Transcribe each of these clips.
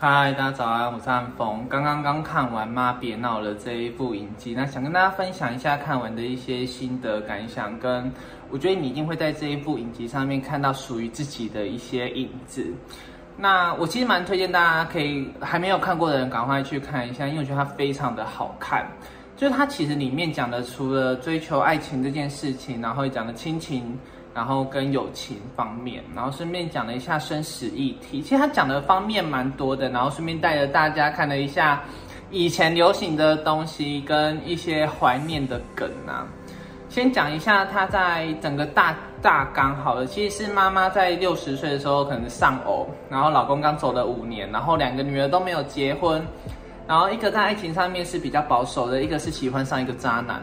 嗨，大家早安，我是安峰。刚刚刚看完《妈别闹了》这一部影集，那想跟大家分享一下看完的一些心得感想，跟我觉得你一定会在这一部影集上面看到属于自己的一些影子。那我其实蛮推荐大家可以还没有看过的人赶快去看一下，因为我觉得它非常的好看。就是它其实里面讲的除了追求爱情这件事情，然后讲的亲情。然后跟友情方面，然后顺便讲了一下生死议题。其实他讲的方面蛮多的，然后顺便带着大家看了一下以前流行的东西跟一些怀念的梗啊。先讲一下他在整个大大纲好了，其实是妈妈在六十岁的时候可能丧偶，然后老公刚走了五年，然后两个女儿都没有结婚，然后一个在爱情上面是比较保守的，一个是喜欢上一个渣男。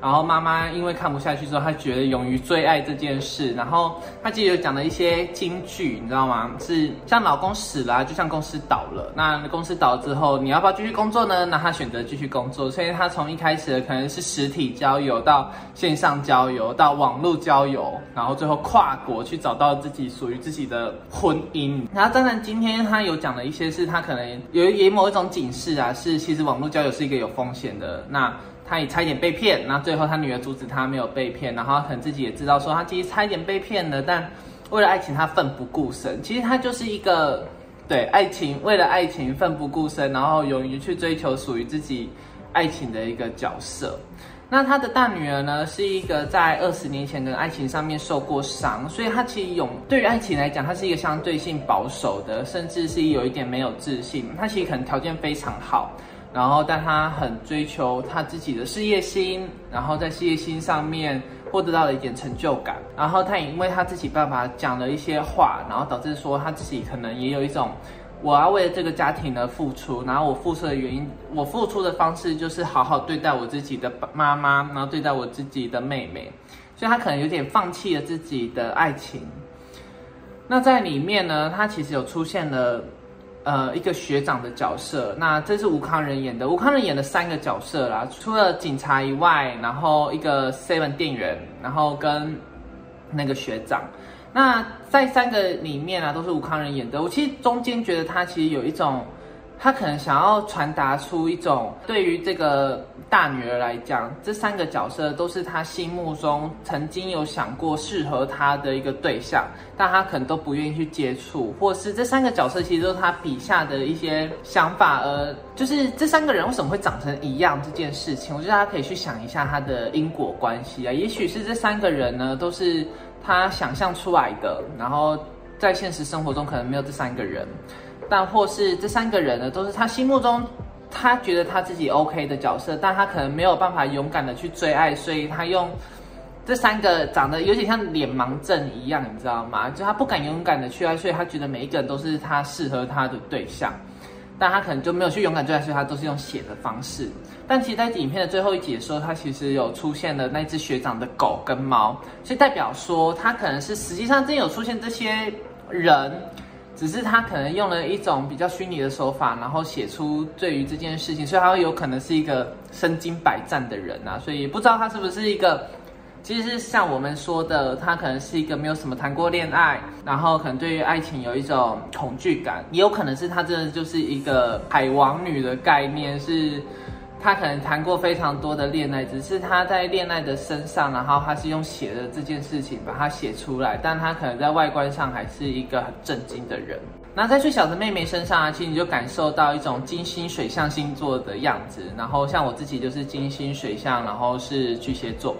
然后妈妈因为看不下去之后，她觉得勇于追爱这件事，然后她其实有讲了一些金句，你知道吗？是像老公死了，就像公司倒了。那公司倒了之后，你要不要继续工作呢？那她选择继续工作，所以她从一开始的可能是实体交友，到线上交友，到网络交友，然后最后跨国去找到自己属于自己的婚姻。然后当然今天她有讲了一些，是她可能有也某一种警示啊，是其实网络交友是一个有风险的。那他也差一点被骗，那最后他女儿阻止他没有被骗，然后他可能自己也知道说他其实差一点被骗了，但为了爱情他奋不顾身。其实他就是一个对爱情为了爱情奋不顾身，然后勇于去追求属于自己爱情的一个角色。那他的大女儿呢，是一个在二十年前的爱情上面受过伤，所以他其实勇对于爱情来讲，他是一个相对性保守的，甚至是有一点没有自信。他其实可能条件非常好。然后，但他很追求他自己的事业心，然后在事业心上面获得到了一点成就感。然后他也因为他自己爸爸讲了一些话，然后导致说他自己可能也有一种我要为了这个家庭而付出。然后我付出的原因，我付出的方式就是好好对待我自己的妈妈，然后对待我自己的妹妹。所以他可能有点放弃了自己的爱情。那在里面呢，他其实有出现了。呃，一个学长的角色，那这是吴康仁演的。吴康仁演的三个角色啦，除了警察以外，然后一个 seven 店员，然后跟那个学长。那在三个里面啊，都是吴康仁演的。我其实中间觉得他其实有一种。他可能想要传达出一种，对于这个大女儿来讲，这三个角色都是他心目中曾经有想过适合他的一个对象，但他可能都不愿意去接触，或是这三个角色其实都是他笔下的一些想法，呃就是这三个人为什么会长成一样这件事情，我觉得大家可以去想一下他的因果关系啊，也许是这三个人呢都是他想象出来的，然后在现实生活中可能没有这三个人。但或是这三个人呢，都是他心目中他觉得他自己 OK 的角色，但他可能没有办法勇敢的去追爱，所以他用这三个长得有点像脸盲症一样，你知道吗？就他不敢勇敢的去爱，所以他觉得每一个人都是他适合他的对象，但他可能就没有去勇敢追爱，所以他都是用写的方式。但其实，在影片的最后一集的时候，他其实有出现了那只学长的狗跟猫，所以代表说他可能是实际上真有出现这些人。只是他可能用了一种比较虚拟的手法，然后写出对于这件事情，所以他有可能是一个身经百战的人啊，所以不知道他是不是一个，其实是像我们说的，他可能是一个没有什么谈过恋爱，然后可能对于爱情有一种恐惧感，也有可能是他真的就是一个海王女的概念是。他可能谈过非常多的恋爱，只是他在恋爱的身上，然后他是用写的这件事情把它写出来，但他可能在外观上还是一个很震惊的人。那在最小的妹妹身上啊，其实你就感受到一种金星水象星座的样子。然后像我自己就是金星水象，然后是巨蟹座。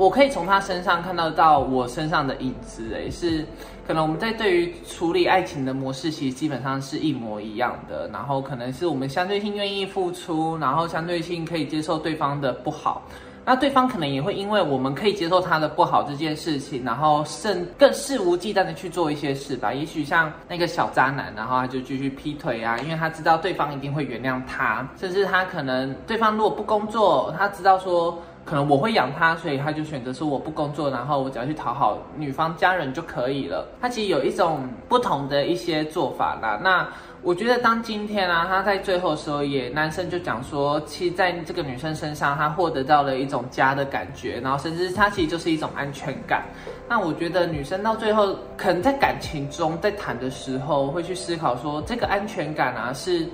我可以从他身上看到到我身上的影子，诶，是可能我们在对于处理爱情的模式，其实基本上是一模一样的。然后可能是我们相对性愿意付出，然后相对性可以接受对方的不好。那对方可能也会因为我们可以接受他的不好这件事情，然后甚更肆无忌惮的去做一些事吧。也许像那个小渣男，然后他就继续劈腿啊，因为他知道对方一定会原谅他，甚至他可能对方如果不工作，他知道说。可能我会养他，所以他就选择说我不工作，然后我只要去讨好女方家人就可以了。他其实有一种不同的一些做法啦。那我觉得当今天啊，他在最后的时候也，男生就讲说，其实在这个女生身上，他获得到了一种家的感觉，然后甚至他其实就是一种安全感。那我觉得女生到最后，可能在感情中在谈的时候，会去思考说，这个安全感啊是。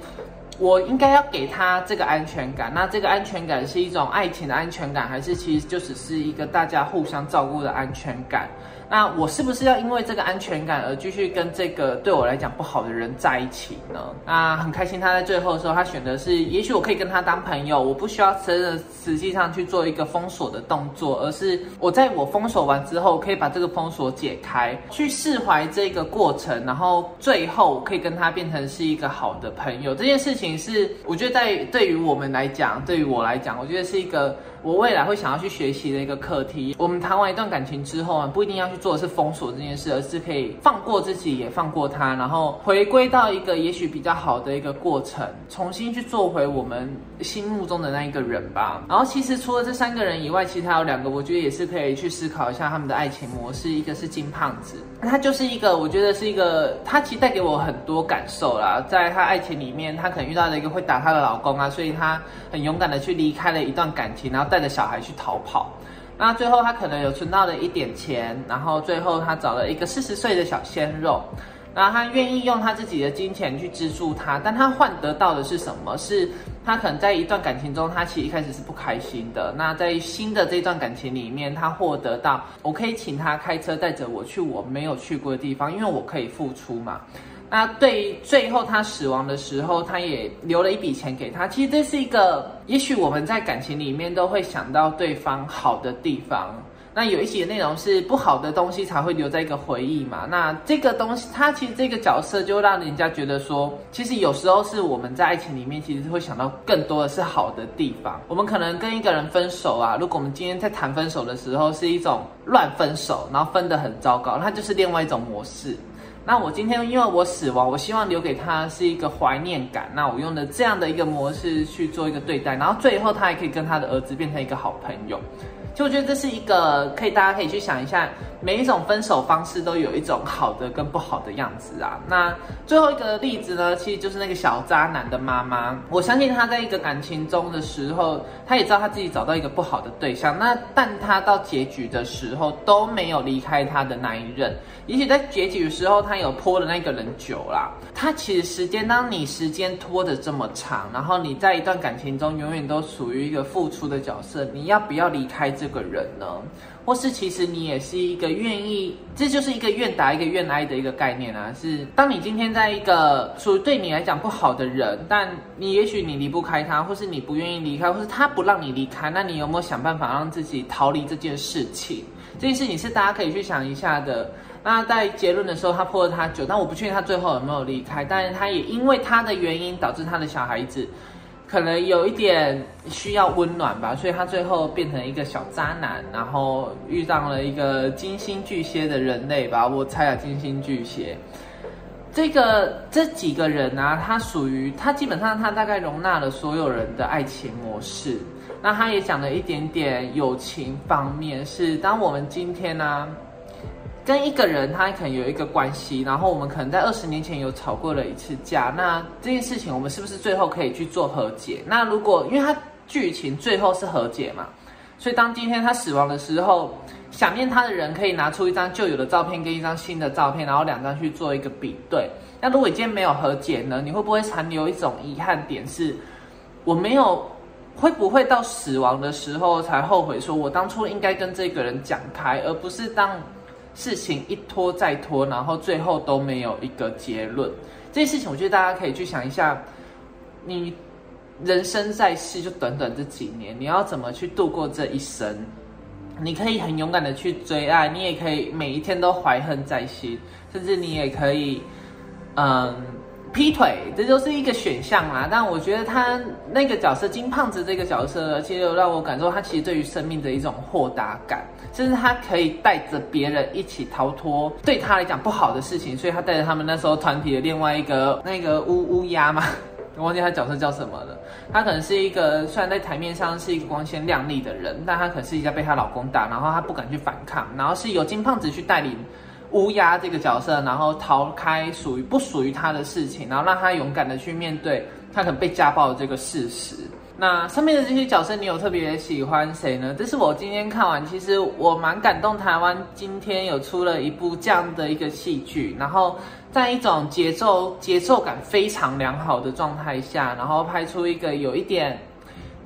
我应该要给他这个安全感，那这个安全感是一种爱情的安全感，还是其实就只是一个大家互相照顾的安全感？那我是不是要因为这个安全感而继续跟这个对我来讲不好的人在一起呢？那很开心，他在最后的时候，他选择是，也许我可以跟他当朋友，我不需要真的实际上去做一个封锁的动作，而是我在我封锁完之后，可以把这个封锁解开，去释怀这个过程，然后最后可以跟他变成是一个好的朋友。这件事情是，我觉得在对于我们来讲，对于我来讲，我觉得是一个。我未来会想要去学习的一个课题。我们谈完一段感情之后啊，不一定要去做的是封锁这件事，而是可以放过自己，也放过他，然后回归到一个也许比较好的一个过程，重新去做回我们心目中的那一个人吧。然后其实除了这三个人以外，其实还有两个，我觉得也是可以去思考一下他们的爱情模式。一个是金胖子，他就是一个我觉得是一个，他其实带给我很多感受啦。在他爱情里面，他可能遇到了一个会打他的老公啊，所以他很勇敢的去离开了一段感情，然后带。带着小孩去逃跑，那最后他可能有存到了一点钱，然后最后他找了一个四十岁的小鲜肉，那他愿意用他自己的金钱去资助他，但他换得到的是什么？是他可能在一段感情中，他其实一开始是不开心的。那在新的这段感情里面，他获得到我可以请他开车带着我去我没有去过的地方，因为我可以付出嘛。那对最后他死亡的时候，他也留了一笔钱给他。其实这是一个，也许我们在感情里面都会想到对方好的地方。那有一些内容是不好的东西才会留在一个回忆嘛。那这个东西，他其实这个角色就让人家觉得说，其实有时候是我们在爱情里面，其实会想到更多的是好的地方。我们可能跟一个人分手啊，如果我们今天在谈分手的时候是一种乱分手，然后分得很糟糕，那就是另外一种模式。那我今天因为我死亡，我希望留给他是一个怀念感。那我用的这样的一个模式去做一个对待，然后最后他也可以跟他的儿子变成一个好朋友。就我觉得这是一个可以，大家可以去想一下，每一种分手方式都有一种好的跟不好的样子啊。那最后一个例子呢，其实就是那个小渣男的妈妈。我相信他在一个感情中的时候，他也知道他自己找到一个不好的对象。那但他到结局的时候都没有离开他的那一任。也许在结局的时候，他有泼了那个人酒啦。他其实时间，当你时间拖得这么长，然后你在一段感情中永远都属于一个付出的角色，你要不要离开这个人呢？或是其实你也是一个愿意，这就是一个愿打一个愿挨的一个概念啊。是当你今天在一个属于对你来讲不好的人，但你也许你离不开他，或是你不愿意离开，或是他不让你离开，那你有没有想办法让自己逃离这件事情？这件事情是大家可以去想一下的。那在结论的时候，他泼了他酒，但我不确定他最后有没有离开。但是他也因为他的原因，导致他的小孩子可能有一点需要温暖吧，所以他最后变成一个小渣男，然后遇上了一个金星巨蟹的人类吧。我猜啊，金星巨蟹这个这几个人啊，他属于他基本上他大概容纳了所有人的爱情模式。那他也讲了一点点友情方面，是当我们今天呢。跟一个人，他可能有一个关系，然后我们可能在二十年前有吵过了一次架，那这件事情我们是不是最后可以去做和解？那如果因为他剧情最后是和解嘛，所以当今天他死亡的时候，想念他的人可以拿出一张旧有的照片跟一张新的照片，然后两张去做一个比对。那如果今天没有和解呢？你会不会残留一种遗憾点？是我没有，会不会到死亡的时候才后悔，说我当初应该跟这个人讲开，而不是当。事情一拖再拖，然后最后都没有一个结论。这些事情，我觉得大家可以去想一下。你人生在世就短短这几年，你要怎么去度过这一生？你可以很勇敢的去追爱，你也可以每一天都怀恨在心，甚至你也可以，嗯。劈腿，这就是一个选项啦。但我觉得他那个角色金胖子这个角色，其实让我感受他其实对于生命的一种豁达感，甚至他可以带着别人一起逃脱对他来讲不好的事情。所以他带着他们那时候团体的另外一个那个乌乌鸦嘛，我忘记他角色叫什么了。他可能是一个虽然在台面上是一个光鲜亮丽的人，但他可能是一下被她老公打，然后她不敢去反抗，然后是由金胖子去带领乌鸦这个角色，然后逃开属于不属于他的事情，然后让他勇敢的去面对他可能被家暴的这个事实。那上面的这些角色，你有特别喜欢谁呢？这是我今天看完，其实我蛮感动。台湾今天有出了一部这样的一个戏剧，然后在一种节奏节奏感非常良好的状态下，然后拍出一个有一点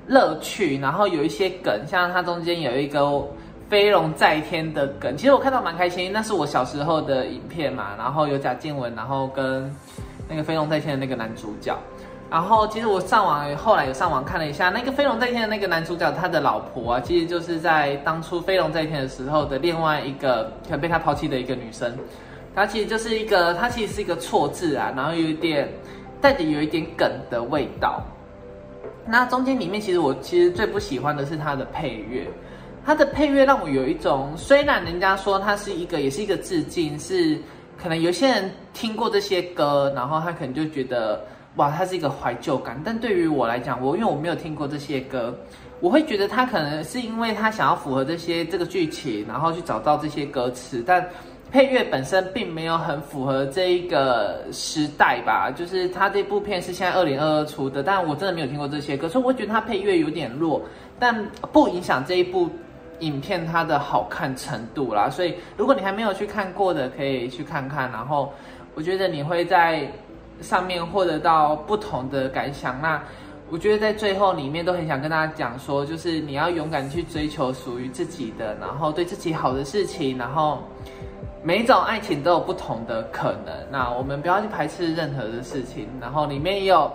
乐趣，然后有一些梗，像它中间有一个飞龙在天的梗，其实我看到蛮开心。那是我小时候的影片嘛，然后有贾静雯，然后跟那个飞龙在天的那个男主角。然后其实我上网后来有上网看了一下，那个飞龙在天的那个男主角，他的老婆啊，其实就是在当初飞龙在天的时候的另外一个可能被他抛弃的一个女生。她其实就是一个，她其实是一个错字啊，然后有一点带着有一点梗的味道。那中间里面其实我其实最不喜欢的是它的配乐，它的配乐让我有一种，虽然人家说它是一个也是一个致敬，是可能有些人听过这些歌，然后他可能就觉得。哇，它是一个怀旧感，但对于我来讲，我因为我没有听过这些歌，我会觉得他可能是因为他想要符合这些这个剧情，然后去找到这些歌词，但配乐本身并没有很符合这一个时代吧。就是他这部片是现在二零二二出的，但我真的没有听过这些歌，所以我觉得他配乐有点弱，但不影响这一部影片它的好看程度啦。所以如果你还没有去看过的，可以去看看，然后我觉得你会在。上面获得到不同的感想，那我觉得在最后里面都很想跟大家讲说，就是你要勇敢去追求属于自己的，然后对自己好的事情，然后每一种爱情都有不同的可能。那我们不要去排斥任何的事情。然后里面也有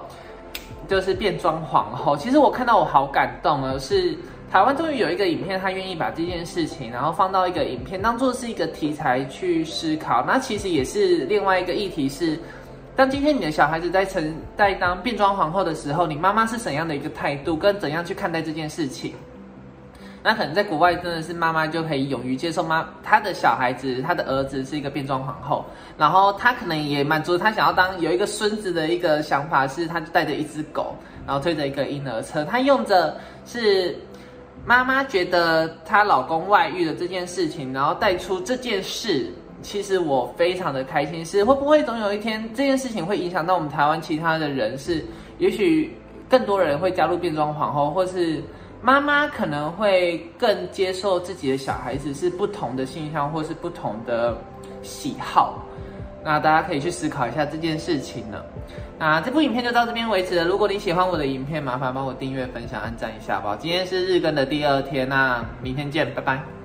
就是变装皇后，其实我看到我好感动了，是台湾终于有一个影片，他愿意把这件事情，然后放到一个影片当做是一个题材去思考。那其实也是另外一个议题是。当今天你的小孩子在成在当变装皇后的时候，你妈妈是怎样的一个态度，跟怎样去看待这件事情？那可能在国外真的是妈妈就可以勇于接受妈他的小孩子，他的儿子是一个变装皇后，然后他可能也满足他想要当有一个孙子的一个想法，是他就带着一只狗，然后推着一个婴儿车，他用着是妈妈觉得她老公外遇的这件事情，然后带出这件事。其实我非常的开心，是会不会总有一天这件事情会影响到我们台湾其他的人？是也许更多人会加入变装皇后，或是妈妈可能会更接受自己的小孩子是不同的性向或是不同的喜好。那大家可以去思考一下这件事情了。那这部影片就到这边为止了。如果你喜欢我的影片，麻烦帮我订阅、分享、按赞一下吧。今天是日更的第二天，那明天见，拜拜。